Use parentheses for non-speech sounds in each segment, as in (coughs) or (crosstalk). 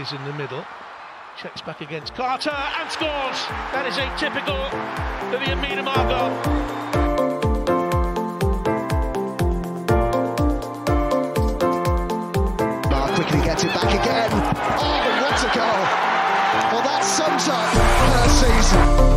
is in the middle. Checks back against Carter and scores. That is atypical for the Amina goal. Ah, Bar quickly gets it back again. Oh, what a goal! Well, that sums up her season.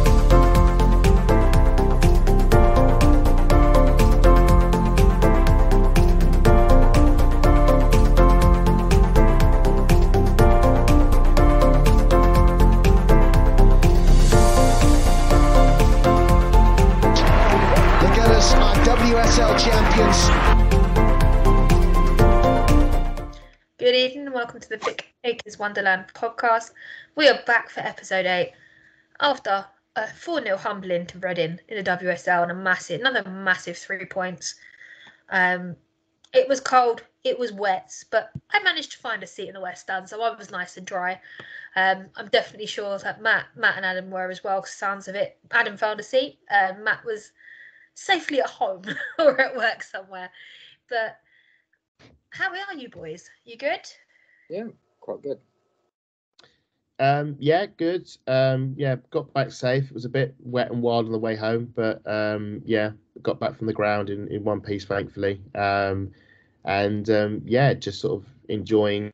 Good evening and welcome to the Vic Akers Wonderland podcast. We are back for episode 8 after a 4 0 humbling to Reading in the WSL and a massive, another massive three points. Um, it was cold, it was wet, but I managed to find a seat in the West Stand, so I was nice and dry. Um, I'm definitely sure that Matt, Matt and Adam were as well. sounds of it, Adam found a seat. Um, Matt was safely at home (laughs) or at work somewhere. But how are you boys? You good? Yeah, quite good. Um, yeah, good. Um, yeah, got back safe. It was a bit wet and wild on the way home, but um, yeah, got back from the ground in, in one piece, thankfully. Um, and um, yeah, just sort of enjoying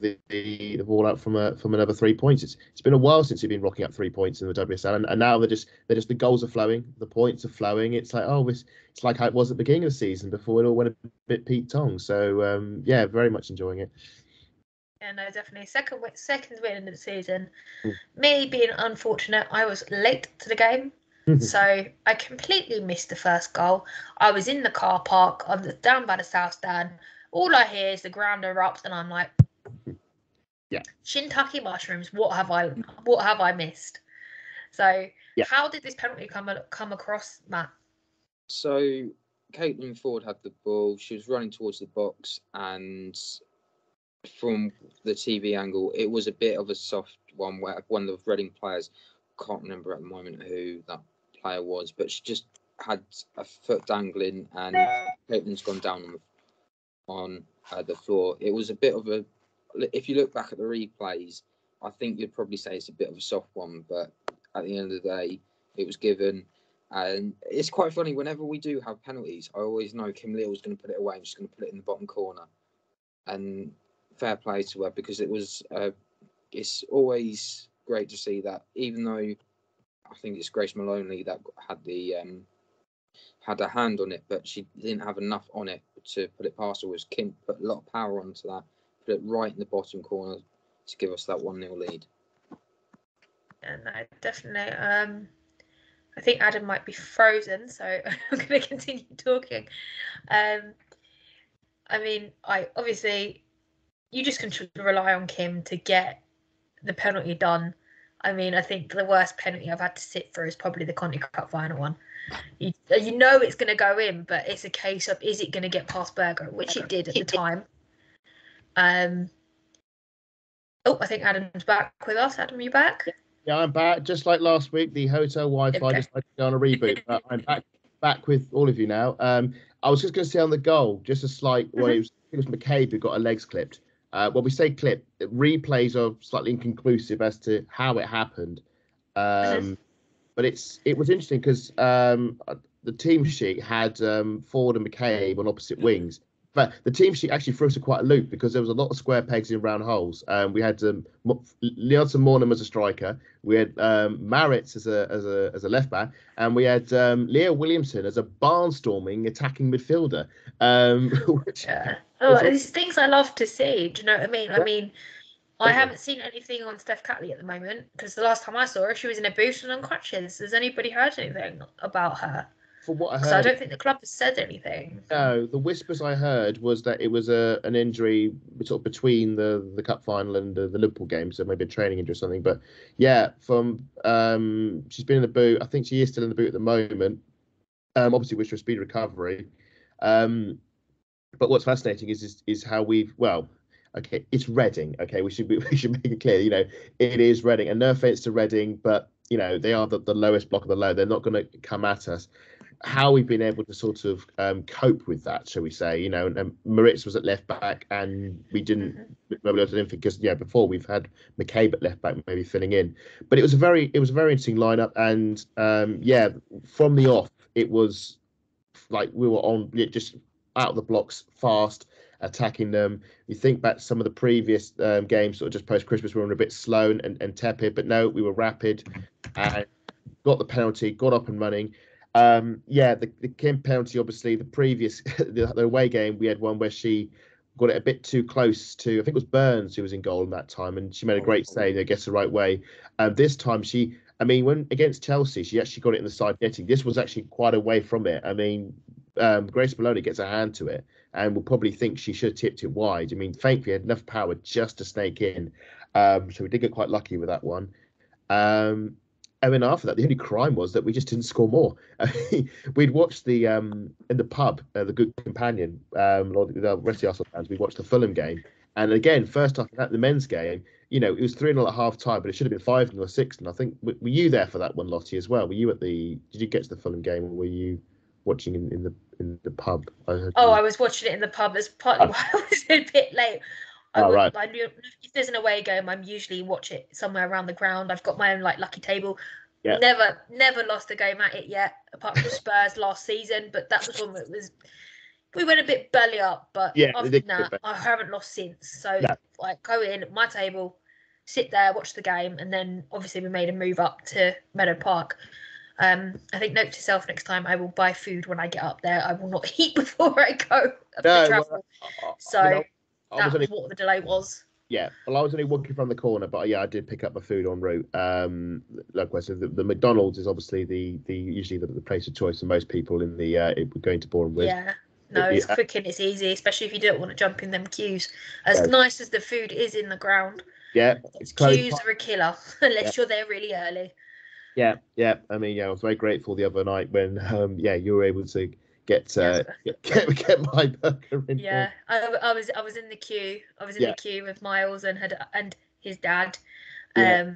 the, the, the ball out from a from another three points. It's it's been a while since we've been rocking up three points in the WSL, and, and now they're just they're just the goals are flowing, the points are flowing. It's like oh, it's it's like how it was at the beginning of the season before it all went a bit Pete Tong. So um, yeah, very much enjoying it. Yeah, no, definitely. Second win, second win of the season. Mm. Me being unfortunate, I was late to the game, (laughs) so I completely missed the first goal. I was in the car park, I was down by the south stand. All I hear is the ground erupt, and I'm like, Yeah. Shintucky mushrooms. What have I? What have I missed? So, Yeah. how did this penalty come come across, Matt? So Caitlin Foord had the ball. She was running towards the box, and from the TV angle, it was a bit of a soft one where one of the Reading players can't remember at the moment who that player was, but she just had a foot dangling, and Caitlin's gone down on uh, the floor. It was a bit of a. If you look back at the replays, I think you'd probably say it's a bit of a soft one, but at the end of the day, it was given. And it's quite funny. Whenever we do have penalties, I always know Kim Little's going to put it away. I'm just going to put it in the bottom corner. And fair play to her because it was. Uh, it's always great to see that, even though I think it's Grace Moloney that had the um, had a hand on it, but she didn't have enough on it to put it past her. Was Kim put a lot of power onto that, put it right in the bottom corner to give us that one 0 lead. Yeah, no, definitely. Um, I think Adam might be frozen, so (laughs) I'm going to continue talking. Um, I mean, I obviously you just can rely on Kim to get the penalty done. I mean, I think the worst penalty I've had to sit through is probably the Conti Cup final one. You, you know it's going to go in, but it's a case of is it going to get past Berger, which it did at the time. Um. Oh, I think Adam's back with us. Adam, you back? Yeah, I'm back. Just like last week, the hotel Wi-Fi Okay. decided to go on a reboot. but I'm back back with all of you now. Um, I was just going to say on the goal, just a slight. Well, it was, it was McCabe who got her legs clipped. Uh, when we say clip, replays are slightly inconclusive as to how it happened. Um, (laughs) but it's it was interesting because um, uh, the team sheet had um, Foord and McCabe on opposite wings. But the team sheet actually threw us a quite a loop because there was a lot of square pegs in round holes. Um, we had um, Leonson Maanum as a striker, we had um, Maritz as a as a as a left back, and we had um, Leah Williamson as a barnstorming attacking midfielder. Um, (laughs) which, Yeah. Oh, these things I love to see. Do you know what I mean? I mean, I haven't seen anything on Steph Catley at the moment because the last time I saw her, she was in a boot and on crutches. Has anybody heard anything about her? For what I Because I don't think the club has said anything. no, the whispers I heard was that it was a an injury sort of between the the cup final and the, the Liverpool game, so maybe a training injury or something. But yeah, from um, she's been in the boot. I think she is still in the boot at the moment. Um, obviously, wish her a speedy recovery. Um, but what's fascinating is, is is how we've well, okay, it's Reading. Okay, we should be, (laughs) we should make it clear. You know, it is Reading, and no offense to Reading, but you know they are the, the lowest block of the low. They're not going to come at us. How we've been able to sort of um, cope with that, shall we say? You know, and, and Maritz was at left back, and we didn't mm-hmm. because yeah, before we've had McCabe at left back, maybe filling in. But it was a very it was a very interesting lineup, and um, yeah, from the off, it was like we were on just out of the blocks fast attacking them. You think back to some of the previous um, games, sort of just post Christmas, we were a bit slow and, and tepid, but no, we were rapid and got the penalty, got up and running. Um, yeah, the, the Kim penalty, obviously, the previous (laughs) the, the, away game, we had one where she got it a bit too close to, I think it was Burns who was in goal in that time, and she made a great oh, save, I guess, the right way. Um, this time, she, I mean, when against Chelsea, she actually got it in the side netting. This was actually quite away from it. I mean, um, Grace Moloney gets a hand to it and will probably think she should have tipped it wide. I mean, thankfully, had enough power just to snake in. Um, so we did get quite lucky with that one. Um, and then after that, the only crime was that we just didn't score more. (laughs) We'd watched the um, in the pub, uh, the Good Companion, um, the rest of the Arsenal fans. We watched the Fulham game, and again, first half at the men's game, you know, it was three 0 at half time, but it should have been five 0 or six. And I think were you there for that one, Lottie, as well? Were you at the? Did you get to the Fulham game, or were you watching in, in the in the pub? I oh, you... I was watching it in the pub. That's partly oh. why I was a bit late. I oh, right. I knew, if there's an away game, I'm usually watch it somewhere around the ground. I've got my own like lucky table. Yeah. Never, never lost a game at it yet, apart from Spurs last season. But that was one that was we went a bit belly up. But yeah, other than that, I haven't lost since. So no. like go in my table, sit there, watch the game, and then obviously we made a move up to Meadow Park. Um, I think note to self next time I will buy food when I get up there. I will not (laughs) eat before I go no, travel. Well, so I mean, I, that was what the delay was. Yeah, well, I was only walking from the corner, but yeah, I did pick up my food en route. Um, like I said, the, the McDonald's is obviously the the usually the, the place of choice for most people in the uh, going to Bournemouth. Yeah. No, it's yeah. quick and it's easy, especially if you don't want to jump in them queues. As yeah. nice as the food is in the ground, yeah, it's queues are a killer (laughs) unless yeah. you're there really early. Yeah, yeah. I mean, yeah, I was very grateful the other night when, um, yeah, you were able to get uh, get, get, (laughs) get my burger in. Yeah, I, I, was I was in the queue. I was in yeah. the queue with Miles and had and his dad. Um, yeah.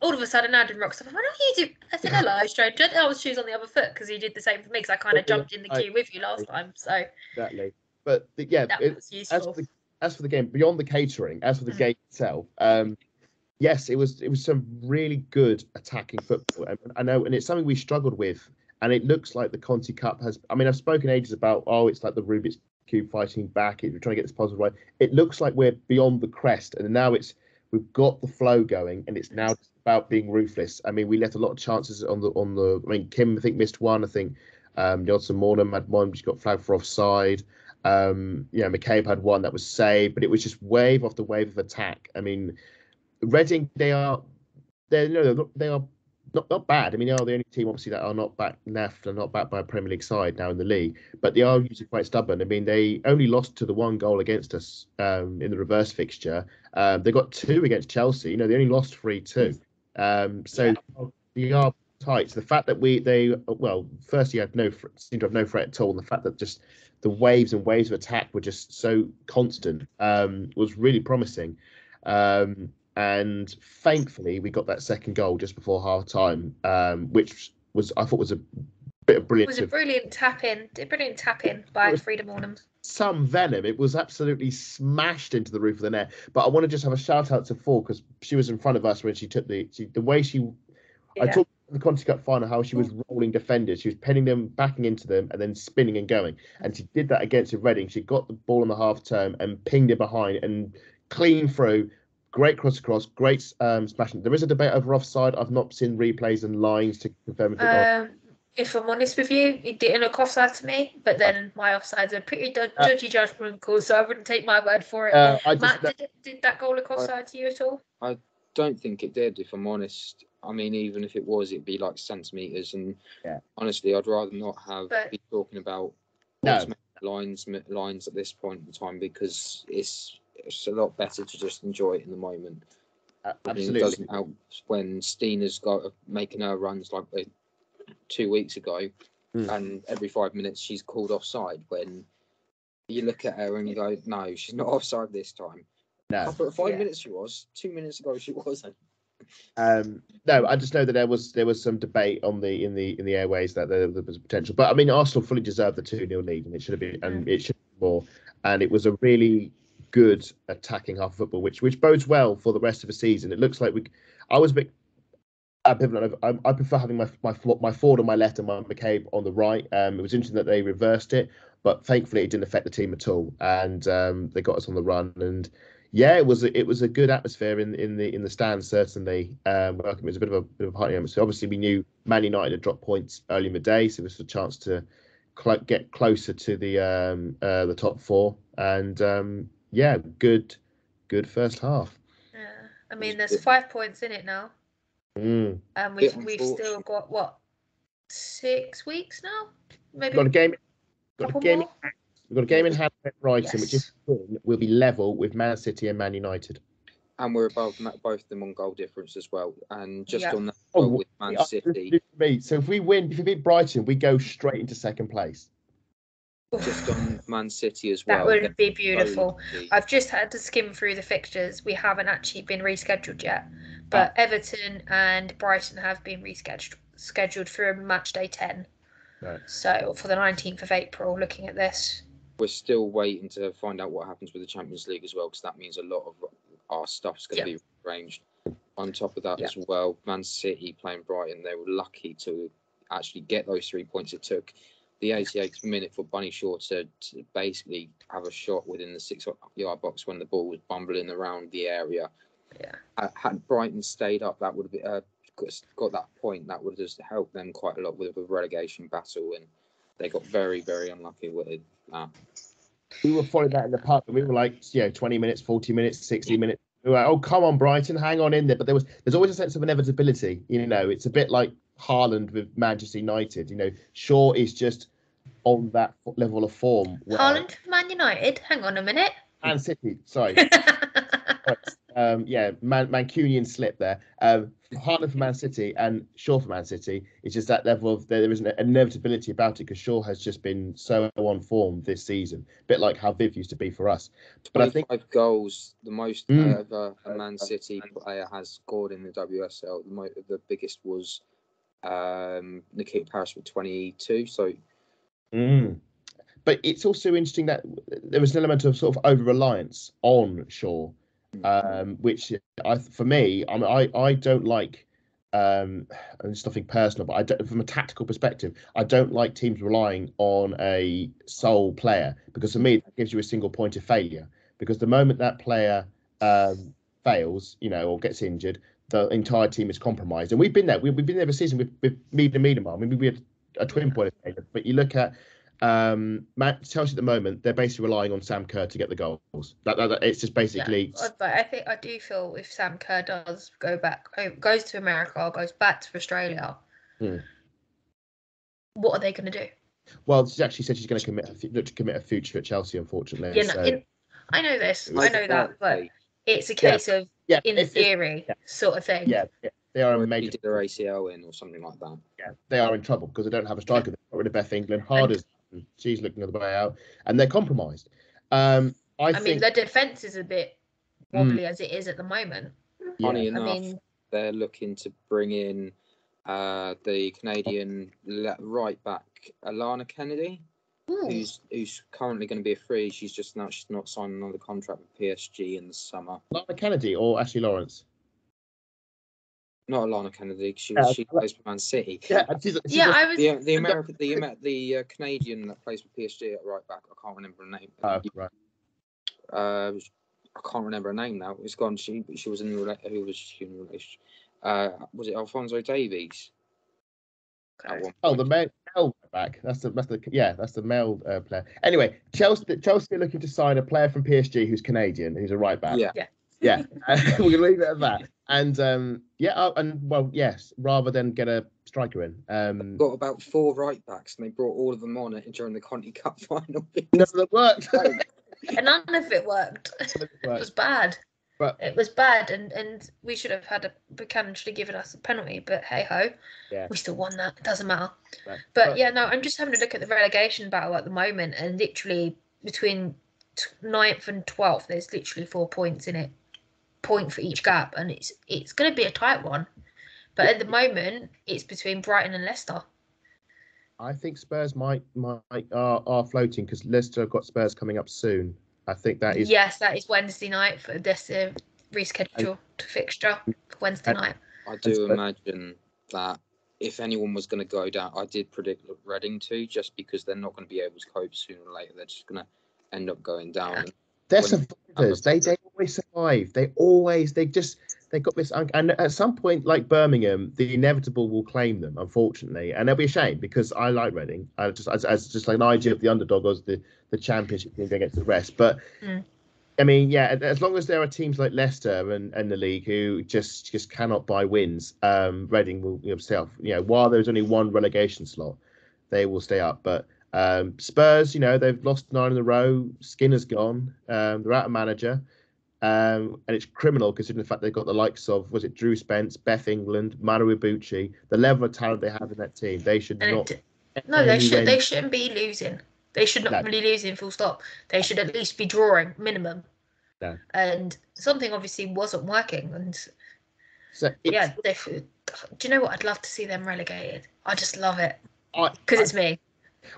all of a sudden, Adam rocks up. I went, "Oh, you do?" I said, "Hello, (laughs) stranger." I was shoes on the other foot because he did the same for me. Because I kind of jumped in the queue I, with you last time. So exactly. But the, yeah, that it, was useful. As for, the, as for the game, beyond the catering, as for the mm. game itself, um, yes, it was it was some really good attacking football. And I know, and it's something we struggled with. And it looks like the Conti Cup has. I mean, I've spoken ages about oh, it's like the Rubik's cube fighting back. We're trying to get this positive way. It looks like we're beyond the crest, and now it's we've got the flow going, and it's now just about being ruthless. I mean, we left a lot of chances on the on the. I mean, Kim I think missed one. I think um, Johnson Maanum had one, which got flagged for offside. Um, you know, McCabe had one that was saved, but it was just wave after wave of attack. I mean, Reading, they are they're you know, they are not not bad. I mean, they are the only team obviously that are not back left and not backed by a Premier League side now in the league, but they are usually quite stubborn. I mean, they only lost to the one goal against us um, in the reverse fixture. Um, they got two against Chelsea. You know, they only lost three two. Um, so yeah. they are tight. So the fact that we they well, first you had no seemed to have no threat at all, and the fact that just the waves and waves of attack were just so constant um, was really promising. Um, and thankfully we got that second goal just before half time, um, which was I thought was a bit of brilliant. It was a brilliant tap in, a brilliant tap in by Frida Maanum. Some venom. It was absolutely smashed into the roof of the net. But I want to just have a shout out to Four because she was in front of us when she took the she, the way she. Yeah. I talked the Conti Cup final how she was rolling defenders. She was pinning them, backing into them, and then spinning and going. And she did that against Reading. She got the ball on the half term and pinged it behind and clean through Great cross across, great um, smashing. There is a debate over offside. I've not seen replays and lines to confirm if it. Um, if I'm honest with you, it didn't look offside to me. But then my offsides are pretty uh, judgy judgment calls, so I wouldn't take my word for it. Uh, Matt, just, did, did, that goal look offside to you at all? I don't think it did. If I'm honest, I mean, even if it was, it'd be like centimeters. And yeah. honestly, I'd rather not have but, be talking about no. lines lines at this point in time because it's it's a lot better to just enjoy it in the moment. Uh, absolutely. it doesn't help when Stina's got making her runs like two weeks ago, mm. and every five minutes she's called offside. When you look at her and you go, "No, she's not (laughs) offside this time." No, five yeah. minutes she was. Two minutes ago she wasn't. Um, no, I just know that there was there was some debate on the in the in the airways that there, there was potential, but I mean Arsenal fully deserved the two 0 lead, and it should have been and it should be more. And it was a really good attacking half of football, which which bodes well for the rest of the season. It looks like we. I was a bit ambivalent. I, I prefer having my my my Foord on my left and my McCabe on the right. Um, it was interesting that they reversed it, but thankfully it didn't affect the team at all, and um, they got us on the run. And yeah, it was a, it was a good atmosphere in in the in the stands certainly. Um, it was a bit of a bit of a party atmosphere. Obviously, we knew Man United had dropped points early in the day, so it was a chance to get closer to the um, uh, the top four. And um, yeah, good good first half. Yeah. I mean, there's five points in it now, Mm. and we've we've still got what six weeks now, maybe Got a game. Got a game. more. We've got a game in hand at Brighton, which is win will be level with Man City and Man United. and we're above both of them on goal difference as well. And just Yeah. on that, Oh, with Man Yeah, City, me. So if we win, if we beat Brighton, we go straight into second place. Just on Man City as (laughs) well. That would they're be beautiful. slowly- I've just had to skim through the fixtures. We haven't actually been rescheduled yet, but Ah. Everton and Brighton have been rescheduled scheduled for match day 10. Right. So for the 19th of April, looking at this. We're still waiting to find out what happens with the Champions League as well, because that means a lot of our stuff's going to be arranged. On top of that Yeah. as well, Man City playing Brighton, they were lucky to actually get those three points. It took the 88th minute for Bunny Shaw to, to basically have a shot within the six yard box when the ball was bumbling around the area. Yeah. Uh, Had Brighton stayed up, that would have been, uh, got, got that point. That would have just helped them quite a lot with the relegation battle, and they got very, very unlucky with it. Uh, We were following that in the pub, and we were like, you know, 20 minutes, 40 minutes, 60 minutes. We were like, oh, come on, Brighton, hang on in there. But there was, there's always a sense of inevitability. You know, it's a bit like Haaland with Manchester United. You know, Shaw is just on that level of form. where- Haaland for Man United. Hang on a minute. Man City, sorry. (laughs) um, yeah, Man- Mancunian slip there. Um, Haaland for Man City and Shaw for Man City. It's just that level of there is an inevitability about it because Shaw has just been so on form this season, a bit like how Viv used to be for us. But I think 25 goals, the most Mm. ever a Man City player has scored in the WSL. The, mo- the biggest was um, Nikita Parris with 22. So Mm. But it's also interesting that there was an element of sort of over reliance on Shaw, um, which I, for me, I, mean, I, I don't like. Um, and it's nothing personal, but I don't, from a tactical perspective, I don't like teams relying on a sole player because for me that gives you a single point of failure. Because the moment that player um, fails, you know, or gets injured, the entire team is compromised. And we've been there. We, we've been there this season with with Mead and Miedema. I mean, we had a twin point of failure. But you look at um, Chelsea at the moment, they're basically relying on Sam Kerr to get the goals. That, that, that- it's just basically Yeah, but I think I do feel if Sam Kerr does go back, oh, goes to America, or goes back to Australia, Hmm. what are they going to do? well. She actually said she's going to commit a, look to commit a future at Chelsea. Unfortunately, know, so, in, I know this, I know that, but it's a Yeah. case of yeah, in if- theory yeah. sort of thing. yeah, yeah, they are a or major. did their ACL in or something like that. yeah, they are in trouble because they don't have a striker. They've got rid of Beth England. Hard as she's looking the other way out, and they're compromised. Um, I, I think mean, the defense is a bit wobbly as it is at the moment. yeah, Funny I enough, mean, they're looking to bring in uh, the Canadian right back Alanna Kennedy, ooh, who's who's currently going to be a free. She's just now she's not signed another contract with PSG in the summer. Lana Kennedy or Ashley Lawrence. Not Alanna Kennedy. She was Yeah, she plays for Man City. (laughs) Yeah, and she's, she's yeah, a- I was. The the American the the uh, Canadian that plays for PSG at right back. I can't remember her name. oh, right. uh, I can't remember her name now. It's gone. She she was in a rela- who was she in a relationship? Uh, was it Alphonso Davies? At one Oh, the point? male, male back. That's the that's the yeah, that's the male uh, player. Anyway, Chelsea Chelsea are looking to sign a player from PSG who's Canadian, who's a right back. Yeah. yeah. (laughs) Yeah, (laughs) we're gonna leave it at that. And um, yeah, uh, and well, yes, rather than get a striker in. Um, got about four right backs, and they brought all of them on it during the Conti Cup (laughs) final. none of them worked. and none of it worked. it was bad. But- it was bad, and and we should have had a Buchanan should have given us a penalty, but hey ho, Yeah. we still won that. It doesn't matter. Right. But, But- yeah, no, I'm just having a look at the relegation battle at the moment, and literally between t- 9th and twelfth, there's literally four points in it. Point for each gap, and it's it's going to be a tight one. But at the moment, it's between Brighton and Leicester. I think Spurs might might are, are floating because Leicester have got Spurs coming up soon. I think that is Yes, that is Wednesday night for this uh, rescheduled fixture for Wednesday And- night. I do Spurs- imagine that if anyone was going to go down, I did predict Reading to, just because they're not going to be able to cope sooner or later. They're just going to end up going down. Yeah. And they're when- survivors. They they always survive. They always they just they got this and at some point like Birmingham, the inevitable will claim them. Unfortunately, and they'll be a shame because I like Reading. I just as, as just like an idea of the underdog as the the championship team against the rest. But Mm. I mean, yeah, as long as there are teams like Leicester and, and the league who just just cannot buy wins, um, Reading will you know, stay up. You know, while there's only one relegation slot, they will stay up. But um, Spurs, you know, they've lost nine in a row. Skinner's gone. Um, they're out of manager. Um, and it's criminal considering the fact they've got the likes of was it Drew Spence, Beth England, Mana Iwabuchi, the level of talent they have in that team. They should And not. it, no, they should they shouldn't be losing. They should not No. be losing. Full stop. They should at least be drawing minimum. No. And something obviously wasn't working. And So yeah, they, do you know what? I'd love to see them relegated. I just love it because it's me.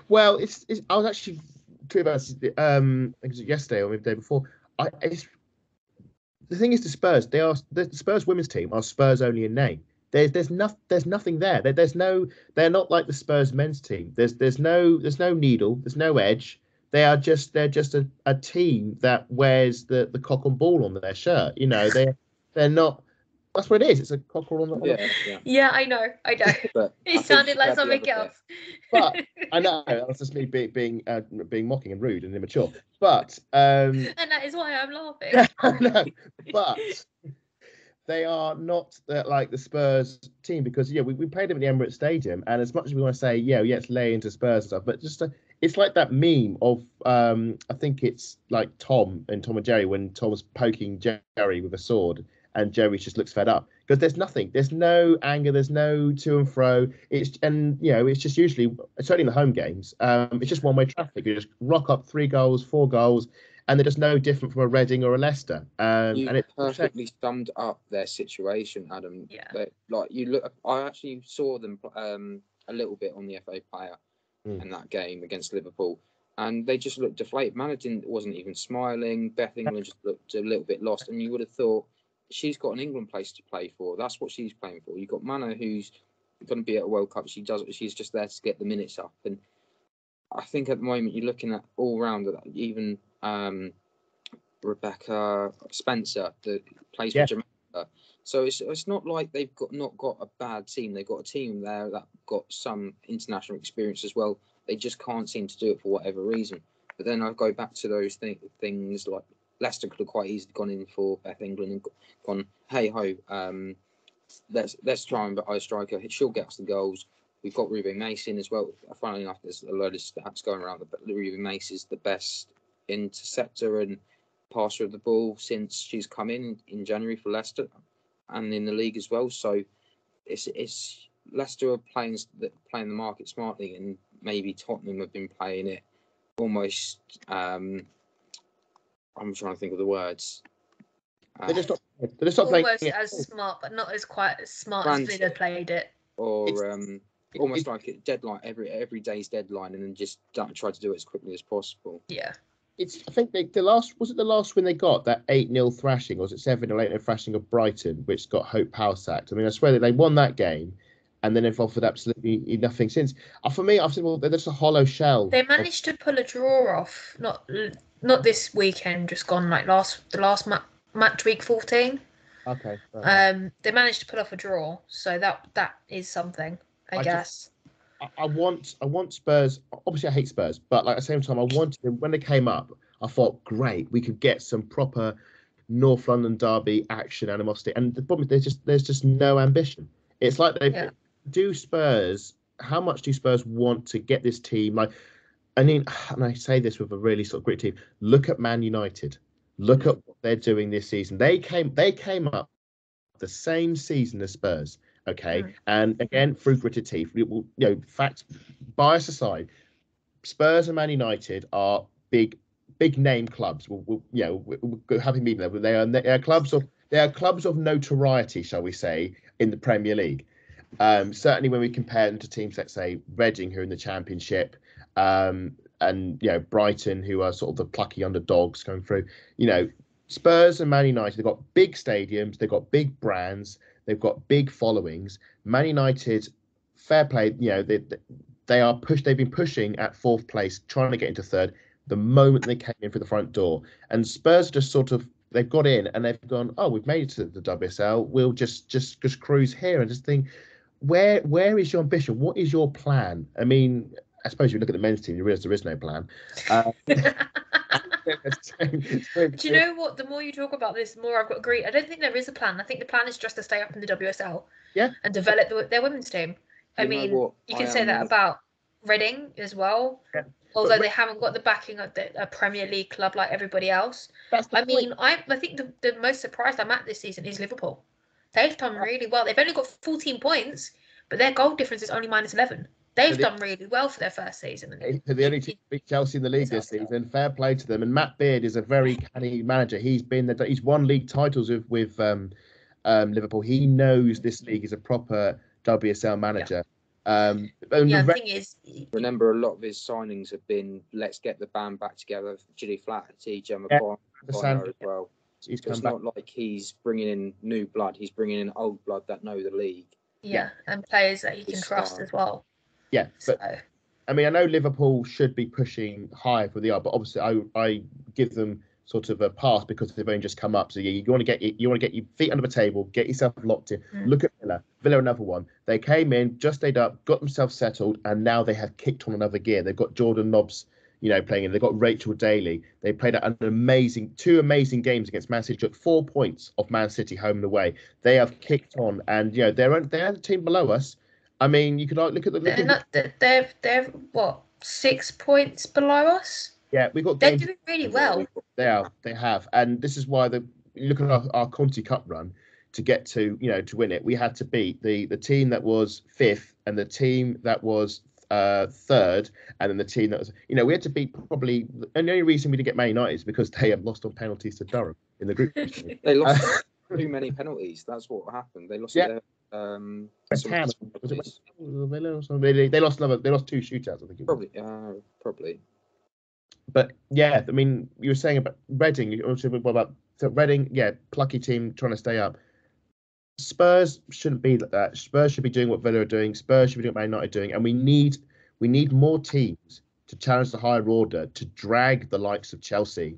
Well, it's, it's I was actually tweeting about this, um I think it was yesterday or maybe the day before. I it's the thing is the Spurs they are the Spurs women's team are Spurs only in name. There's there's nothing there's nothing there. there. There's no they're not like the Spurs men's team. There's there's no there's no needle. There's no edge. They are just they're just a, a team that wears the the cock and ball on their shirt. You know they they're not. That's what it is. It's a cockerel on the. on yeah, yeah. Yeah, I know. I know. (laughs) But (laughs) I It think sounded like something else. (laughs) But I know that's just me being being uh, being mocking and rude and immature. But um, and that is why I'm laughing. Yeah, I know, but they are not the, like the Spurs team because yeah, we, we played them at the Emirates Stadium, and as much as we want to say yeah, yeah, it's lay into Spurs and stuff, but just uh it's like that meme of um, I think it's like Tom and Tom and Jerry when Tom was poking Jerry with a sword. And Jerry just looks fed up because there's nothing, there's no anger, there's no to and fro. It's and you know it's just usually certainly in the home games, um, it's just one way traffic. You just rock up three goals, four goals, and they're just no different from a Reading or a Leicester. Um, you and it perfectly summed up their situation, Adam. Yeah. They- like you look, I actually saw them um, a little bit on the FA player Mm. in that game against Liverpool, and they just looked deflated. Mana didn't, wasn't even smiling. Beth England (laughs) just looked a little bit lost, and you would have thought she's got an England place to play for. That's what she's playing for. You've got Mana, who's going to be at a World Cup. She does. She's just there to get the minutes up, and I think at the moment you're looking at all round even um, Rebecca Spencer that plays Yeah. for Jamaica. So it's it's not like they've got not got a bad team. They've got a team there that got some international experience as well. They just can't seem to do it for whatever reason. But then I go back to those th- things like Leicester could have quite easily gone in for Beth England and gone, hey ho, um, let's let's try and buy a striker. She'll get us the goals. We've got Ruben Mason as well. Funnily enough, there's a load of stats going around that Ruben Mason is the best interceptor and passer of the ball since she's come in in January for Leicester and in the league as well. So it's it's Leicester are playing playing the market smartly, and maybe Tottenham have been playing it almost. Um, I'm trying to think of the words. they're just not. They're just not playing. Almost as smart, but not as quite as smart as Brand- Villa played it. or It's- um, almost like a deadline every every day's deadline, and then just try to do it as quickly as possible. Yeah. It's. I think they, the last was it the last win they got that eight 0 thrashing, or was it seven or eight 0 thrashing of Brighton, which got Hope Powell sacked. I mean, I swear that they won that game, and then they've offered absolutely nothing since. Uh, for me, I've said, well, they're just a hollow shell. They of- managed to pull a draw off. Not not this weekend, just gone like last the last ma- match week fourteen. Okay. Um, they managed to pull off a draw, so that that is something, I, I guess. I, I want I want Spurs. Obviously, I hate Spurs, but like at the same time, I wanted them when they came up. I thought, great, we could get some proper North London derby action, animosity. And the problem is, there's just there's just no ambition. It's like they Yeah. do Spurs. How much do Spurs want to get this team? Like, I mean, (sighs) and I say this with a really sort of great team. Look at Man United. Look at what they're doing this season. They came they came up the same season as Spurs. Okay, Mm. and again through gritted teeth. You know, fact bias aside, Spurs and Man United are big, big name clubs. We'll, we'll you know, we're, we're happy meeting them. They are they are clubs of they are clubs of notoriety, shall we say, in the Premier League. Um, certainly, when we compare them to teams, let's say Reading, who are in the Championship, um, and you know Brighton, who are sort of the plucky underdogs going through. You know, Spurs and Man United, they've got big stadiums, they've got big brands, they've got big followings. Man United, fair play, you know, they they are pushed. They've been pushing at fourth place, trying to get into third. The moment they came in through the front door, and Spurs just sort of they've got in and they've gone, oh, we've made it to the WSL. We'll just just just cruise here and just think, where where is your ambition? What is your plan? I mean, I suppose you look at the men's team, you realise there is no plan. (laughs) Uh, (laughs) Do you know what? The more you talk about this, the more I've got agree. I don't think there is a plan. I think the plan is just to stay up in the WSL. Yeah. And develop the, their women's team. I You know mean, what? you can I say am- that about Reading as well. Yeah. Although But they haven't got the backing of the, a Premier League club like everybody else. That's the I point. mean, I I think the, the most surprised I'm at this season is Liverpool. They've done really well. They've only got 14 points, but their goal difference is only minus 11. They've But it- done really well for their first season. They're the only team to beat Chelsea in the league this season. Fair play to them. And Matt Beard is a very canny manager. He's been the, he's won league titles with with um, um, Liverpool. He knows this league is a proper WSL manager. Um, Yeah, the the re- thing is, Remember, a lot of his signings have been let's get the band back together. Gilly Flaherty, Gemma Yeah, Bonner understand as well. he's So come it's back. not like he's bringing in new blood. He's bringing in old blood that know the league. yeah, and players that you can trust start. as well. Yeah, So, but I mean, I know Liverpool should be pushing higher for the are, but obviously, I I give them sort of a pass because they've only just come up. So yeah, you want to get you want to get your feet under the table, get yourself locked in. Mm. Look at Villa, Villa another one. They came in, just stayed up, got themselves settled, and now they have kicked on another gear. They've got Jordan Nobbs, you know, playing in. They've got Rachel Daly. They played an amazing two amazing games against Man City. Took four points off Man City home and away. They have kicked on, and you know they're they're the team below us. I mean, you could like, look at the look they're, not, they're, they're, they're, what, six points below us? yeah, we got They're doing really well. They are. They have, and this is why the look at our, our Conti Cup run to get to you know to win it. We had to beat the the team that was fifth and the team that was uh third, and then the team that was you know we had to beat probably. And the only reason we didn't get Man United is because they have lost on penalties to Durham in the group. (laughs) They lost (laughs) too many penalties. That's what happened. They lost Yeah. their um. West some- Ham, some was it penalties. They lost, they, lost another. They lost two shootouts. I think. Probably, uh, probably. But yeah, I mean, you were saying about Reading. Also what about so Reading? Yeah, plucky team trying to stay up. Spurs shouldn't be like that. Spurs should be doing what Villa are doing. Spurs should be doing what Man United are doing, and we need we need more teams to challenge the higher order to drag the likes of Chelsea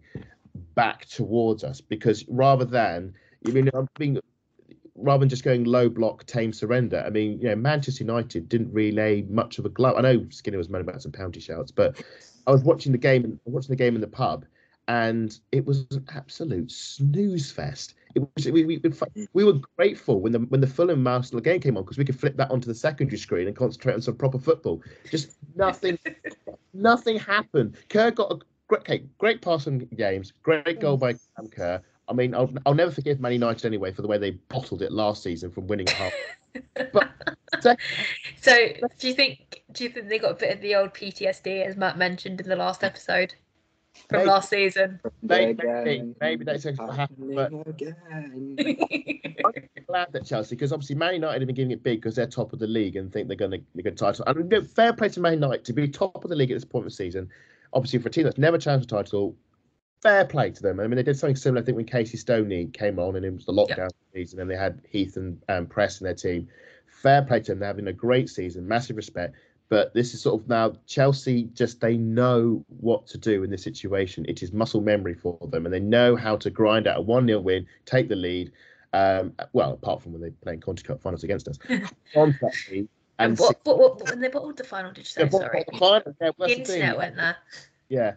back towards us. Because rather than I mean, I'm being rather than just going low block, tame surrender. I mean, you know, Manchester United didn't relay much of a glove. I know Skinner was moaning about some penalty shouts, but I was watching the game, and watching the game in the pub, and it was an absolute snooze fest. It was we, we, we were grateful when the when the Fulham Arsenal game came on because we could flip that onto the secondary screen and concentrate on some proper football. Just nothing, (laughs) nothing happened. Kerr got a great, okay, great pass on James, great goal by Sam Kerr. I mean, I'll, I'll never forgive Man United anyway for the way they bottled it last season from winning at half. (laughs) But sec- So, do you think do you think they got a bit of the old PTSD as Matt mentioned in the last episode from Maybe. last season? Maybe- Again, maybe that's what happened, but- again. I'm (laughs) glad that Chelsea, because obviously Man United have been giving it big because they're top of the league and think they're going to get a title. And you know, fair play to Man United to be top of the league at this point of the season. Obviously, for a team that's never challenged a title, fair play to them. I mean, they did something similar, I think, when Casey Stoney came on and it was the lockdown season, and they had Heath and um, Press in their team. Fair play to them. They're having a great season, massive respect. But this is sort of now Chelsea just they know what to do in this situation. It is muscle memory for them, and they know how to grind out a 1 0 win, take the lead. Um, well, apart from when they play in Conti Cup finals against us. (laughs) And what, what, what, when they bottled the final, did you say? Yeah, Sorry. what- final, yeah, The internet went there. Yeah.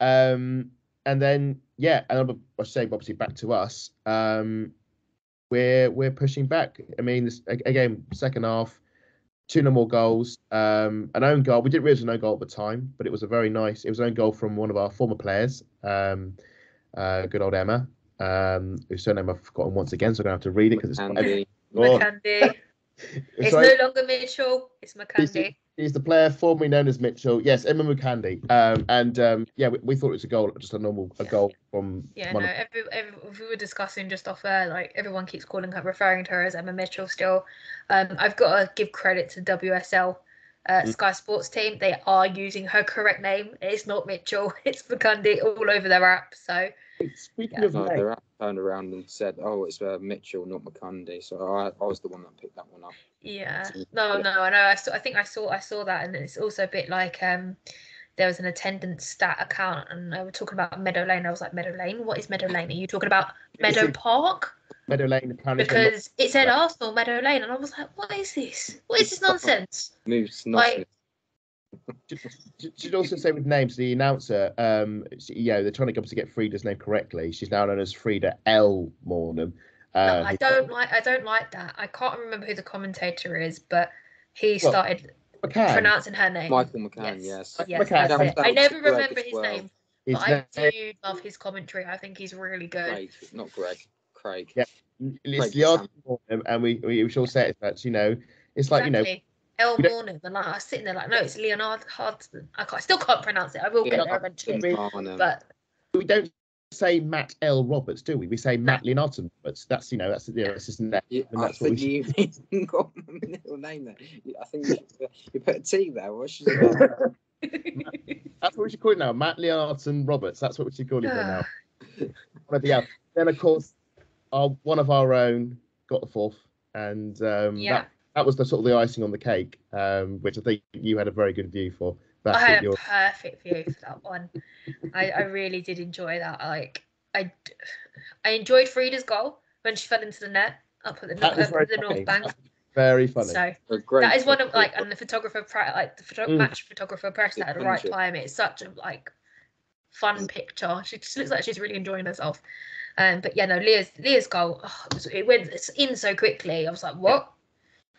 Um, and then yeah, and I'm, I was saying obviously back to us. Um, we're we're pushing back. I mean, this, again, second half, two no more goals. Um, an own goal. We didn't realize an own goal at the time, but it was a very nice. It was an own goal from one of our former players. Um, uh, good old Emma. Um, whose surname I've forgotten once again, so I'm gonna have to read it because it's Andy, (laughs) Oh, Mukandi. (laughs) It's sorry. no longer Mitchell. It's Mukandi. He's the player formerly known as Mitchell. Yes, Emma Mukandi. Um, and um, yeah, we, we, thought it was a goal, just a normal a goal from. Yeah, no. Every, every, we were discussing just off there, like everyone keeps calling her, referring to her as Emma Mitchell. Still, um, I've got to give credit to WSL. Uh, mm. Sky Sports team, they are using her correct name. It's not Mitchell, (laughs) it's Mukandi all over their app. So, speaking yeah. of, their app turned around and said, "Oh, it's uh, Mitchell, not Mukandi." So I, I was the one that picked that one up. Yeah. No, no, I know. I saw. I think I saw. I saw that, and it's also a bit like um, there was an attendance stat account, and they were talking about Meadow Lane. I was like, Meadow Lane? What is Meadow Lane? Are you talking about Meadow Park? Meadow Lane because it said Arsenal Meadow Lane, and I was like, what is this? What is this nonsense? Moves like, should also say with names, the announcer, um, you know, they're trying to go to get Frida's name correctly. She's now known as Frida L. Maanum. Uh, no, I don't like. I don't like that. I can't remember who the commentator is, but he started McCann. pronouncing her name. Michael McCann. Yes. Yes. yes McCann. That's it. I never remember his well. name, but I do love his commentary. I think he's really good. Craig, not Greg. Craig. Yeah, it's the and we we should all say it. That you know, it's like exactly. you know El Maanum, and like I was sitting there like, no, it's Leonard Hudson. I, I still can't pronounce it. I will get there eventually. But we don't say Matt L. Roberts, do we? We say Matt Leonard Roberts. That's you know, that's the know, that's his name. Yeah, I think you got my middle name there. I think you, you put a T there. What should (laughs) That's what we should call it now. Matt Leonardson Roberts. That's what we should call it now. (sighs) yeah. Then of course, our one of our own got the fourth, and um, yeah. that that was the sort of the icing on the cake, um, which I think you had a very good view for. That's I had a perfect view for that one. I, I really did enjoy that. Like I, I enjoyed Frida's goal when she fell into the net up at the, up at the North Bank. Very funny. So that is one of like, and the photographer, like the photo- mm. match photographer pressed that at the right time. It's such a like fun picture. She just looks like she's really enjoying herself. Um, but yeah, no, Leah's Leah's goal. Oh, it, went it's in so quickly. I was like, what?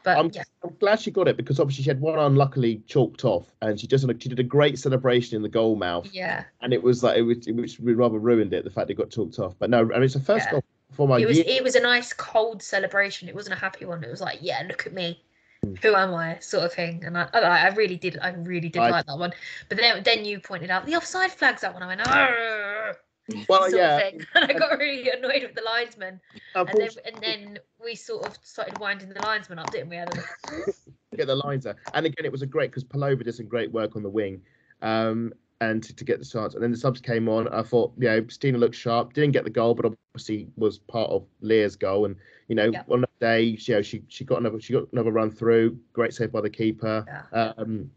But I'm, yeah. I'm glad she got it because obviously she had one unluckily chalked off, and she just she did a great celebration in the goal mouth. Yeah. And it was like it was, it was rather ruined it the fact it got chalked off. But no, I mean it's the first yeah. goal for my. It was year. it was a nice cold celebration. It wasn't a happy one. It was like yeah, look at me. Hmm. Who am I, sort of thing, and I, I really did, I really did I, like that one. But then, then you pointed out the offside flags. That one, I went, oh, well, yeah. And (laughs) I got really annoyed with the linesman. And then, and then we sort of started winding the linesman up, didn't we, Adam? (laughs) get the lines out. And again, it was a great because Pelova did some great work on the wing. Um, and to, to, get the chance. And then the subs came on. I thought, you know, Stina looked sharp. Didn't get the goal, but obviously was part of Leah's goal. And you know, yeah. on that day, you know, she she got another she got another run through. Great save by the keeper. Yeah. Um,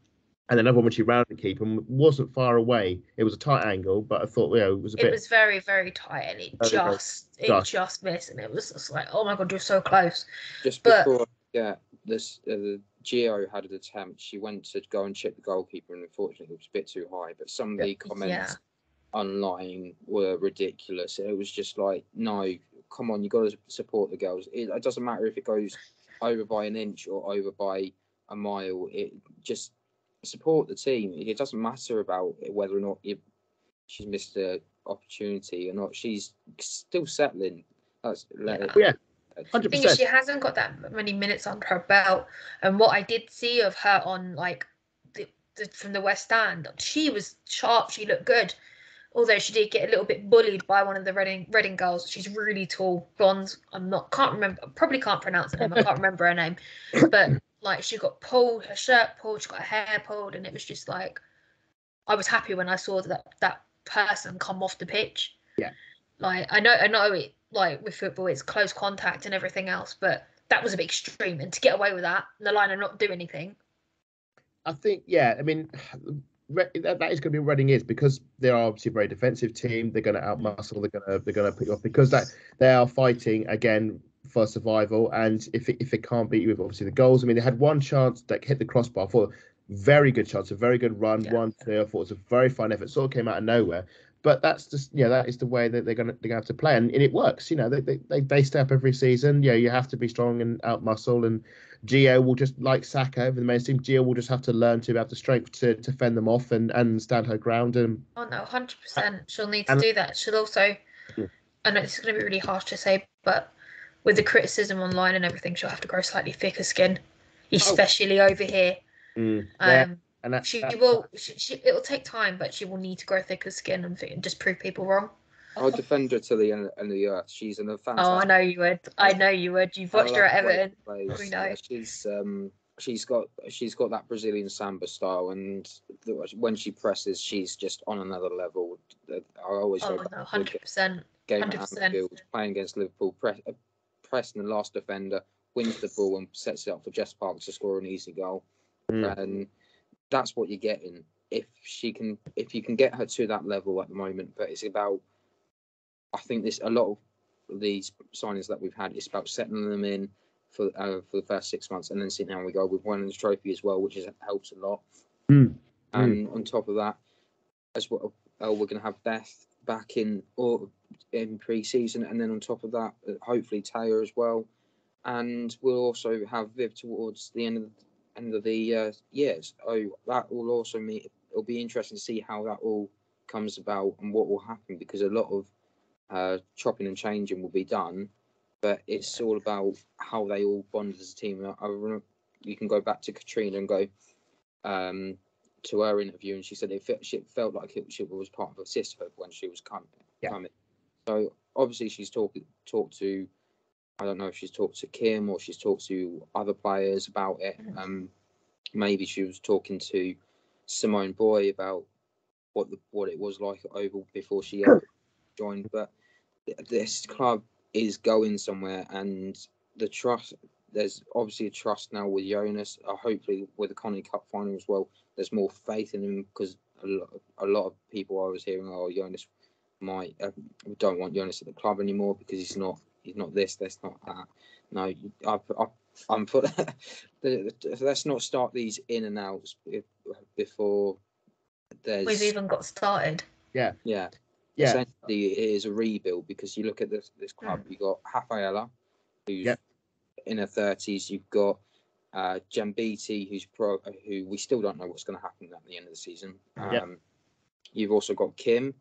and another one when she rounded the keeper and wasn't far away. It was a tight angle, but I thought, you know, it was a bit. It was very, very tight, and it just, it just. just missed, and it was just like, oh my god, you're so close. Just but, before, yeah, this uh, the Gio had an attempt. She went to go and check the goalkeeper, and unfortunately, it was a bit too high. But some of the comments yeah. online were ridiculous. It was just like, no, come on, you got to support the girls. It, it doesn't matter if it goes over by an inch or over by a mile. It just support the team. It doesn't matter about whether or not you, she's missed an opportunity or not. She's still settling. That's yeah. Oh, yeah. Hundred percent. thing is, She hasn't got that many minutes under her belt, and what I did see of her on like the, the, from the West Stand, she was sharp. She looked good, although she did get a little bit bullied by one of the Reading Reading girls. She's really tall, blonde. I'm not can't remember. Probably can't pronounce her name. I can't (laughs) remember her name, but like she got pulled, her shirt pulled, she got her hair pulled, and it was just like I was happy when I saw that that person come off the pitch. Yeah. Like I know I know it like with football it's close contact and everything else, but that was a bit extreme and to get away with that, the line and not do anything. I think yeah, I mean (sighs) that is going to be what Reading is because they are obviously a very defensive team. They're going to outmuscle. They're going to they're going to put you off because that they are fighting again for survival. And if it, if it can't beat you with obviously the goals, I mean, they had one chance that hit the crossbar for very good chance, a very good run, yeah. one two. I thought it was a very fine effort. Sort of came out of nowhere, but that's just you know that is the way that they're gonna they're gonna have to play, and, and it works. You know, they, they they they step every season. Yeah, you have to be strong and out muscle and. Gio will just like Saka over the main team. Gio will just have to learn to have the strength to, to fend them off and, and stand her ground. And oh no, hundred percent, she'll need to and, do that. She'll also. Yeah. I know it's going to be really harsh to say, but with the criticism online and everything, she'll have to grow slightly thicker skin, oh. especially oh. over here. Mm, yeah, Um, and that, she that- will. She, she, it will take time, but she will need to grow thicker skin and fi- just prove people wrong. I'll defend her to the end, end of the earth. She's an fantastic. Oh, I know you would. I know you would. You've watched her at Everton. We know. Yeah, she's um she's got she's got that Brazilian samba style, and the, when she presses, she's just on another level. I always Oh go back hundred percent. game at 100%. Anfield, playing against Liverpool, press, pressing the last defender, wins the ball and sets it up for Jess Parks to score an easy goal, Mm. and that's what you're getting. If she can, if you can get her to that level at the moment, but it's about. I think this a lot of these signings that we've had. It's about settling them in for uh, for the first six months, and then seeing how we go. We've won the trophy as well, which is, helps a lot. Mm. And on top of that, as well, uh, we're going to have Beth back in or in pre-season, and then on top of that, uh, hopefully Taylor as well, and we'll also have Viv towards the end of the end of the uh, years. Oh, that will also mean it'll be interesting to see how that all comes about and what will happen because a lot of uh, chopping and changing will be done, but it's all about how they all bond as a team. I, I remember you can go back to Katrina and go um, to her interview, and she said it, she felt like it, she was part of a sisterhood when she was coming. Yeah. coming. So obviously she's talked talked to. I don't know if she's talked to Kim or she's talked to other players about it. Um, maybe she was talking to Simone Boy about what the what it was like at Oval before she (coughs) joined. But th- this club is going somewhere, and the trust. There's obviously a trust now with Jonas. Uh, hopefully, with the Conti Cup final as well, there's more faith in him because a lot, a lot of people I was hearing, oh, Jonas might uh, don't want Jonas at the club anymore because he's not he's not this, that's not that. No, I, I, I'm (laughs) for let's not start these in and outs be- before there's We've even got started. yeah yeah, Yeah. essentially it is a rebuild because you look at this this club you got Rafaelle who's Yep. In her 30s you've got uh Jen Beattie who's pro who we still don't know what's going to happen at the end of the season um Yep. you've also got Kim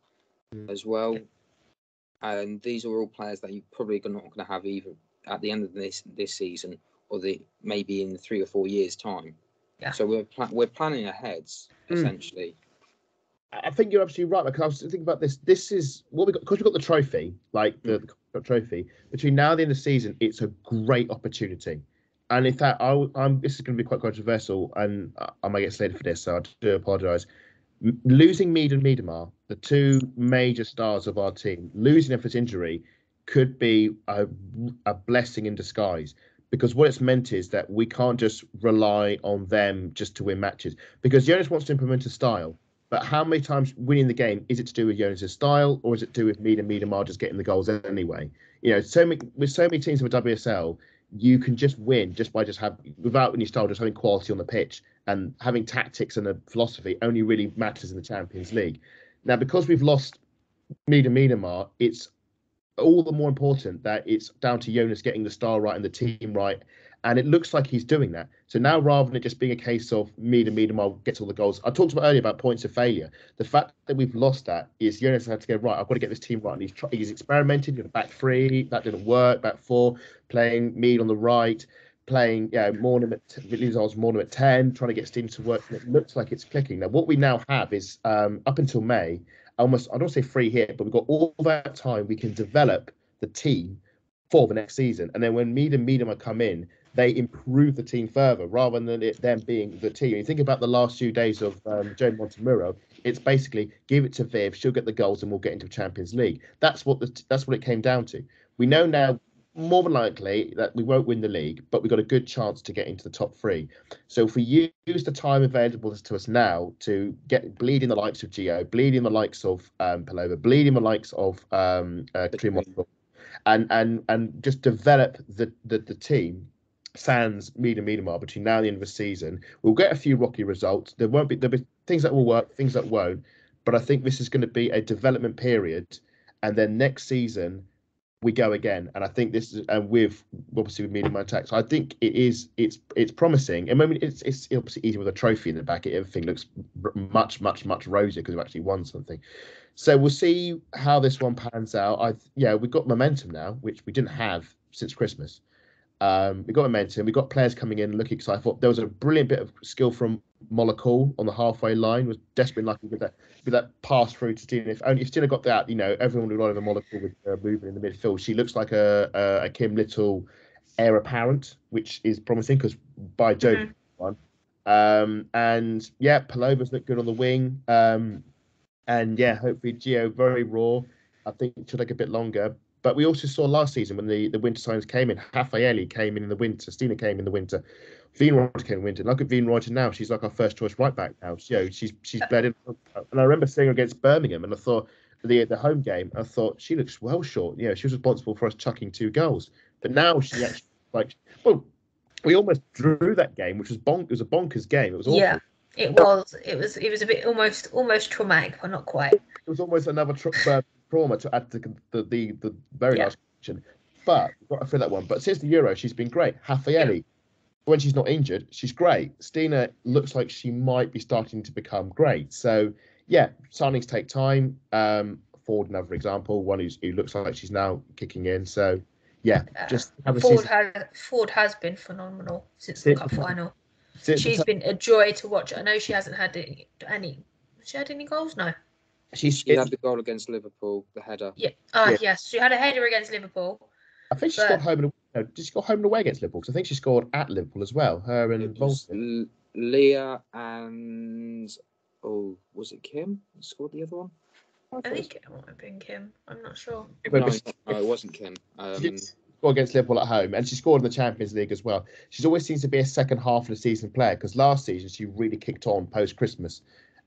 Mm. as well and these are all players that you're probably not going to have either at the end of this this season or the maybe in three or four years time Yeah. so we're pla- we're planning ahead Mm. I think you're absolutely right. Because I was thinking about this. This is what we got because we got the trophy, like the, hmm. the trophy. Between now and the end of the season, it's a great opportunity. And in fact, I, am this is going to be quite controversial, and I, I might get slated for this, so I do apologise. Losing Mead and Miedema, the two major stars of our team, losing them for this injury could be a, a blessing in disguise. Because what it's meant is that we can't just rely on them just to win matches. Because Jonas wants to implement a style, but how many times winning the game is it to do with Jonas' style, or is it to do with and Miedema just getting the goals anyway? You know, so many with so many teams in the WSL, you can just win just by just have without any style, just having quality on the pitch and having tactics and a philosophy only really matters in the Champions League. Now, because we've lost and Miedema, it's all the more important that it's down to Jonas getting the style right and the team right. And it looks like he's doing that. So now, rather than it just being a case of and Miedema gets all the goals, I talked about earlier about points of failure. The fact that we've lost that is Jonas had to go right. I've got to get this team right. And he's try, he's experimented. You know, back three that didn't work. Back four, playing Mead on the right, playing yeah Maanum at Lizar's Maanum at ten, trying to get Stina to work. And it looks like it's clicking. Now, what we now have is um, up until May, almost I don't say free hit, but we've got all that time we can develop the team for the next season. And then when Mead and Miedema come in, they improve the team further rather than it them being the team. You think about the last few days of um, Joe Montemuro, it's basically give it to Viv, she'll get the goals, and we'll get into Champions League. That's what the that's what it came down to. We know now more than likely that we won't win the league, but we've got a good chance to get into the top three. So if we use the time available to us now to get bleeding the likes of Gio, bleeding the likes of um, Pelova, bleeding the likes of um, uh, and and and just develop the the, the team sans medium medium Miedema between now and the end of the season. We'll get a few rocky results. There won't be there'll be things that will work, things that won't. But I think this is going to be a development period, and then next season we go again. And I think this is and with obviously with Miedema attack. So I think it is it's it's promising. And I mean it's it's obviously easy with a trophy in the back. Everything looks much much much rosier because we've actually won something. So we'll see how this one pans out. I yeah we've got momentum now, which we didn't have since Christmas Um, we got momentum. We got players coming in looking excited. I thought there was a brilliant bit of skill from Møller Kühl on the halfway line. Was desperately lucky with that with that pass through to Stina. If only if Stina got that, you know, everyone would have Møller Kühl with uh, moving in the midfield. She looks like a, a, a Kim Little heir apparent, which is promising because by Jove, Mhm. one. Um, and yeah, Pelova's looked good on the wing. Um, and yeah, hopefully Gio very raw. I think it should take a bit longer. But we also saw last season when the, the winter signs came in, Rafaelle came in in the winter, Stina came in the winter, Wienroither came in the winter. Look at Wienroither now; she's like our first choice right back now. You know, she's she's bled in. And I remember seeing her against Birmingham, and I thought the the home game, I thought she looks well short. You know, she was responsible for us chucking two goals, but now she actually like well, we almost drew that game, which was bonk. It was a bonkers game. It was awful. Yeah, it was. It was. It was a bit almost almost traumatic, but not quite. it was almost another tra- uh, trauma to add to the the, the very Yeah. last question. But got fill that one. But since the Euro, she's been great. Rafaelle, when she's not injured, she's great. Stina looks like she might be starting to become great. So yeah, signings take time. Um, Foord, another example, one who's, who looks like she's now kicking in. So yeah, Uh, just have a Foord season. has Foord has been phenomenal since the cup final. the She's been a joy to watch. I know she hasn't had any. any she had any goals? No. She's, She had the goal against Liverpool, the header. Yeah. Ah, Yeah. yes. She had a header against Liverpool. I think she but- scored home and no, did she score home and away against Liverpool? 'Cause I think she scored at Liverpool as well. Her and It. L- Leah and oh, was it Kim who scored the other one? I think it might have been Kim. I'm not sure. But No, was- no, it wasn't Kim. Um, She scored against Liverpool at home, and she scored in the Champions League as well. She's always seems to be a second half of the season player because last season she really kicked on post Christmas,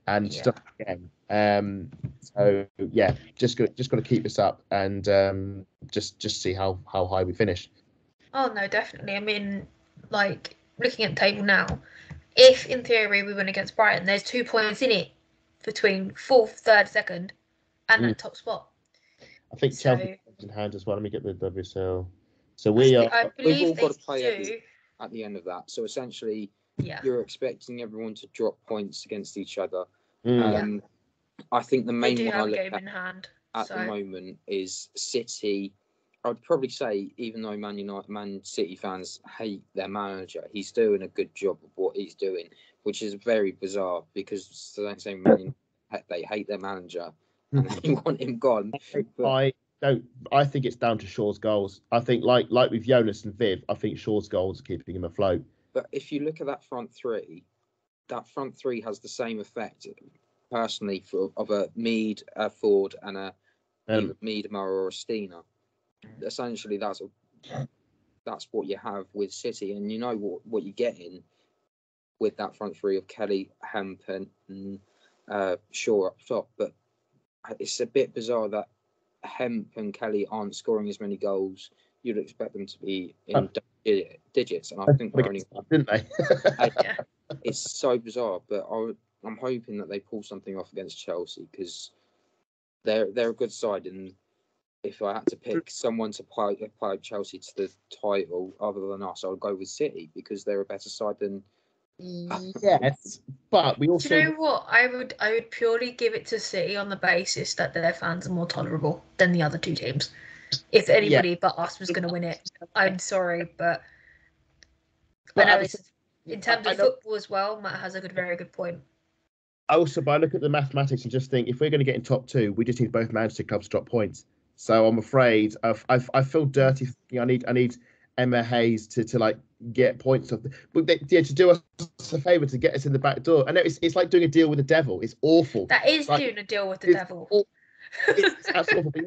and Yeah. stuff again. Um, so yeah, just got just got to keep this up and um, just just see how how high we finish. Oh no, definitely. I mean, like looking at the table now, if in theory we win against Brighton, there's two points in it between fourth, third, second, and Mm. that top spot. I think So- Chelsea in hand as well. Let me get the WSL. So I, we thi- are. I believe all they got to play every- do. at the end of that. So essentially, Yeah. you're expecting everyone to drop points against each other. Mm. Um, I think the main one I have a look game at in hand. at so the moment is City. I'd probably say, even though Man United, Man City fans hate their manager, he's doing a good job of what he's doing, which is very bizarre because the same Man United, (laughs) they hate their manager (laughs) and they want him gone. But I don't. I think it's down to Shaw's goals. I think, like like with Jonas and Viv, I think Shaw's goals are keeping him afloat. But if you look at that front three, that front three has the same effect, personally, for of a Mead, a Foord, and a Um, Mead, Murray, or a Steiner. Essentially, that's a, that's what you have with City, and you know what what you're getting with that front three of Kelly, Hemp, and uh, Shaw up top. But it's a bit bizarre that Hemp and Kelly aren't scoring as many goals. You'd expect them to be in Oh. digits, and I think they're only didn't they? (laughs) (laughs) it's so bizarre, but I, I'm hoping that they pull something off against Chelsea because they're they're a good side, and if I had to pick someone to pipe, pipe Chelsea to the title other than us, I would go with City because they're a better side than. yes, but we Do also you know what? I would I would purely give it to City on the basis that their fans are more tolerable than the other two teams. If anybody but us was going to win it, I'm sorry, but I But know at the it's in terms I of know- football as well. Matt has a good, very good point. also, but I look at the mathematics and just think if we're going to get in top two, we just need both Manchester clubs to drop points. So I'm afraid I've, I've, I feel dirty. I need I need Emma Hayes to, to like get points off. The, but they, yeah, to do us a favour to get us in the back door. I know it's, it's like doing a deal with the devil. It's awful. That is Like, doing a deal with the it's devil. (laughs) it's awful. We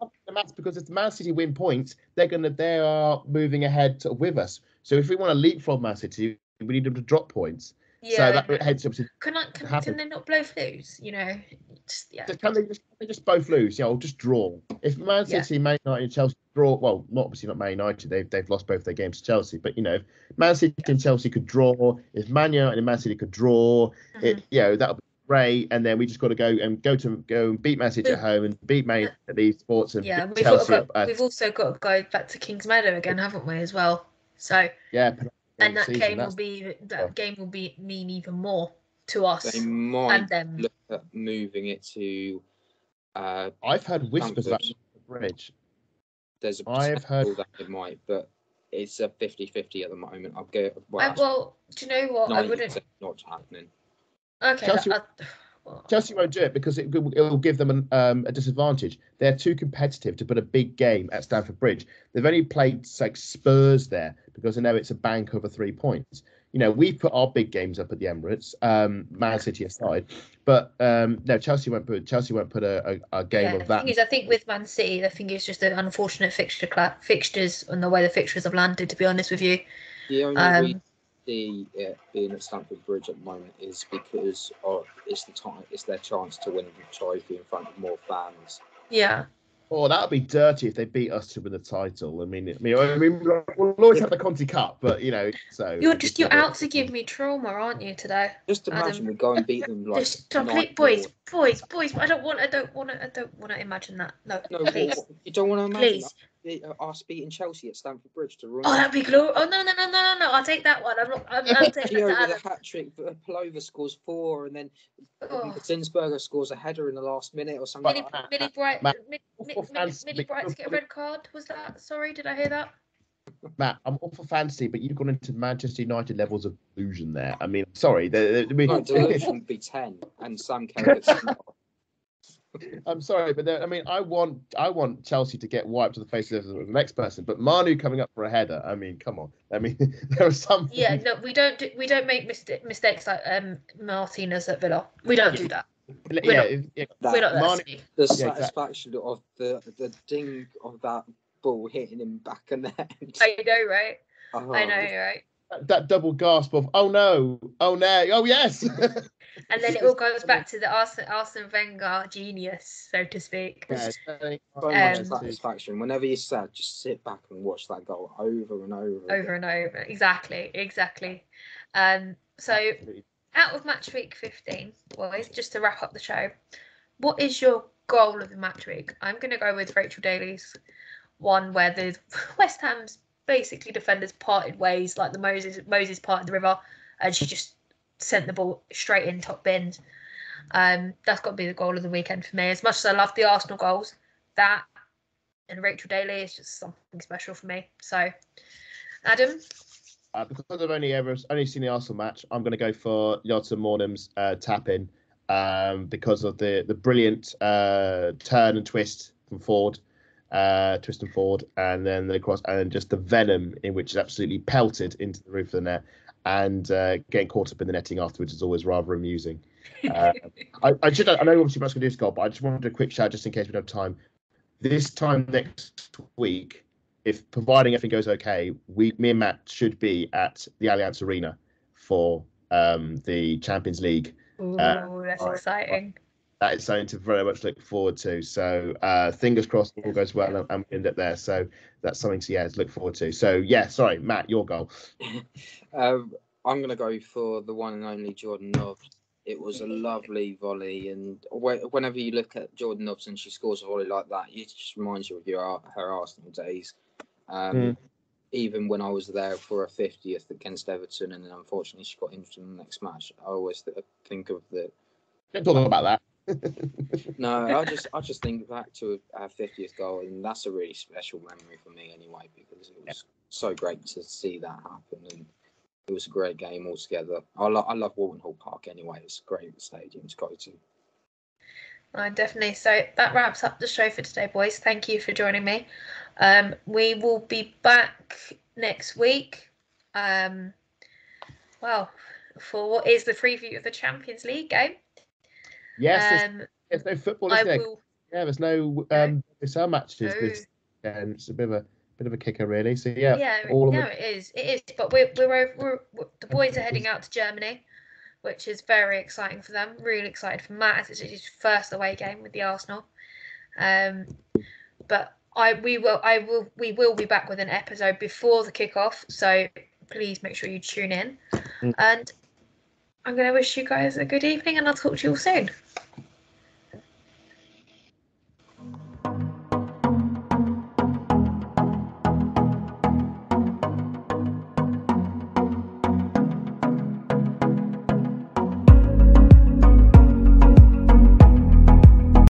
can't do the maths because if Man City win points, they're gonna they are moving ahead to, with us. So if we want to leapfrog Man City, we need them to drop points. yeah. so that hence obviously can I can, happen. can they not blow flues? You know, just, yeah. can they just can they just both lose? Yeah, or just draw. If Man Yeah. City, Man United, and Chelsea draw, well, not obviously not Man United. They've they've lost both their games to Chelsea. But you know, if Man City and Chelsea could draw. If Man United and Man City could draw, Mhm. it you know that would be great. And then we just got to go and go to go and beat Man City at home and beat Man United at these sports and Yeah, we've, Chelsea. we've also got to go back to Kings Meadow again, haven't we, as well? So, yeah, and that season, game will be that yeah. game will be mean even more to us They might and them. look at moving it to. Uh, I've heard whispers about the bridge. there's a I've heard- that it might, but it's a 50-50 at the moment. I'll go. Uh, Well, well, do you know what? I wouldn't. not happening. Okay. Chelsea- that- I- well, Chelsea won't do it because it, will- it will give them an, um, a disadvantage. They're too competitive to put a big game at Stamford Bridge. They've only played like Spurs there because I know it's a bank over three points. You know, we put our big games up at the Emirates, um, Man City aside, but um, no, Chelsea won't put Chelsea won't put a, a, a game yeah, of the that. thing is, I think with Man City, the thing is just the unfortunate fixture cla- fixtures and the way the fixtures have landed. To be honest with you, The only Um, reason see it being at Stamford Bridge at the moment is because of, it's the time, it's their chance to win the trophy in front of more fans. yeah, Oh, that would be dirty if they beat us to win the title. I mean, I mean, I mean we'll always have the Conti Cup, but you know, so you're just you're out to give me trauma, aren't you today? Just Adam. imagine we go and beat them like just stop nine it, boys, nil. boys, boys. I don't want. I don't want to. I don't want to imagine that. No, No, please, you don't want to imagine please. us- Uh, us beating Chelsea at Stamford Bridge to run. Oh, that'd be glorious. Oh no, no, no, no, no, no. I'll take that one. I'm not. I'm, I'll (laughs) take that. with a hat trick, uh, Pelova scores four, and then uh, Oh. Zinsberger scores a header in the last minute or something. Millie, like that. Millie Bright, Matt, Millie, Millie, Millie, fancy, Millie but- Bright to get a red card. Was that? Sorry, did I hear that? (laughs) Matt, I'm all for fantasy, but you've gone into Manchester United levels of illusion there. I mean, sorry, they, they- I mean, No, delusion (laughs) would be ten, and Sam Kerr gets (laughs) I'm sorry, but there- I mean, I want I want Chelsea to get wiped to the face of the next person, but Manu coming up for a header. I mean, come on. I mean, (laughs) there are some. Yeah, no, we don't. Do, we don't make mista- mistakes like um Martinez at Villa. We don't do that. yeah, not- if- yeah, We're not that Manu- silly. the exactly. satisfaction of the the ding of that ball hitting him back and (laughs) net. I know, right? Oh, I know, right? that, that double gasp of "Oh no! Oh no! Oh yes!" And then it all goes back to the Arsene, Arsene Wenger genius, so to speak. Yeah, So Um, much satisfaction. Whenever you're sad, just sit back and watch that goal over and over. Over and over. Exactly, exactly. Um, so out of match week 15, boys, just to wrap up the show, what is your goal of the match week? I'm going to go with Rachel Daly's one where the (laughs) West Ham's basically defenders parted ways, like the Moses Moses parted the river, and she just sent the ball straight in top bins. Um, that's got to be the goal of the weekend for me. As much as I love the Arsenal goals, that and Rachel Daly is just something special for me. So, Adam, Uh, because I've only ever only seen the Arsenal match, I'm going to go for Jota Maanum's uh, tap in um, because of the the brilliant uh, turn and twist from Foord, uh, twist and Foord, and then the cross, and just the venom in which is absolutely pelted into the roof of the net, and uh, getting caught up in the netting afterwards is always rather amusing. Uh, I, I should I know obviously Matt's going to do this goal, but I just wanted a quick shout just in case we don't have time. This time next week, if providing everything goes okay, we me and Matt should be at the Allianz Arena for um, the Champions League. Ooh, Uh, that's exciting. That is something to very much look forward to. So uh, fingers crossed all goes well and, and we end up there. So that's something to yeah to look forward to. So yeah, sorry, Matt, your goal. (laughs) Um, I'm going to go for the one and only Jordan Nobbs. It was a lovely volley, and whe- whenever you look at Jordan Nobbs and she scores a volley like that, it just reminds you of your her Arsenal days. Um, Mm. Even when I was there for a 50th against Everton, and then unfortunately she got injured in the next match, I always th- think of the. Don't talk about that. No, I just I just think back to our 50th goal, and that's a really special memory for me anyway, because it was so great to see that happen, and it was a great game altogether. I, lo- I love Walton Hall Park anyway; it's a great stadium to go to. Uh, definitely. So that wraps up the show for today, boys. Thank you for joining me. Um, we will be back next week. Um, well, for what is the preview of the Champions League game. Yes, there's, Um, there's no football. Is there? will. Yeah, there's no No. um, WSL matches. No. This, and it's a bit of a bit of a kicker, really. So yeah, Yeah, all of no, them. it is. It is. But we're we're, over, we're, we're the boys are heading out to Germany, which is very exciting for them. Really excited for Matt as it's his first away game with the Arsenal. Um, but I we will I will we will be back with an episode before the kickoff. So please make sure you tune in. Mm. And I'm going to wish you guys a good evening, and I'll talk to you all soon.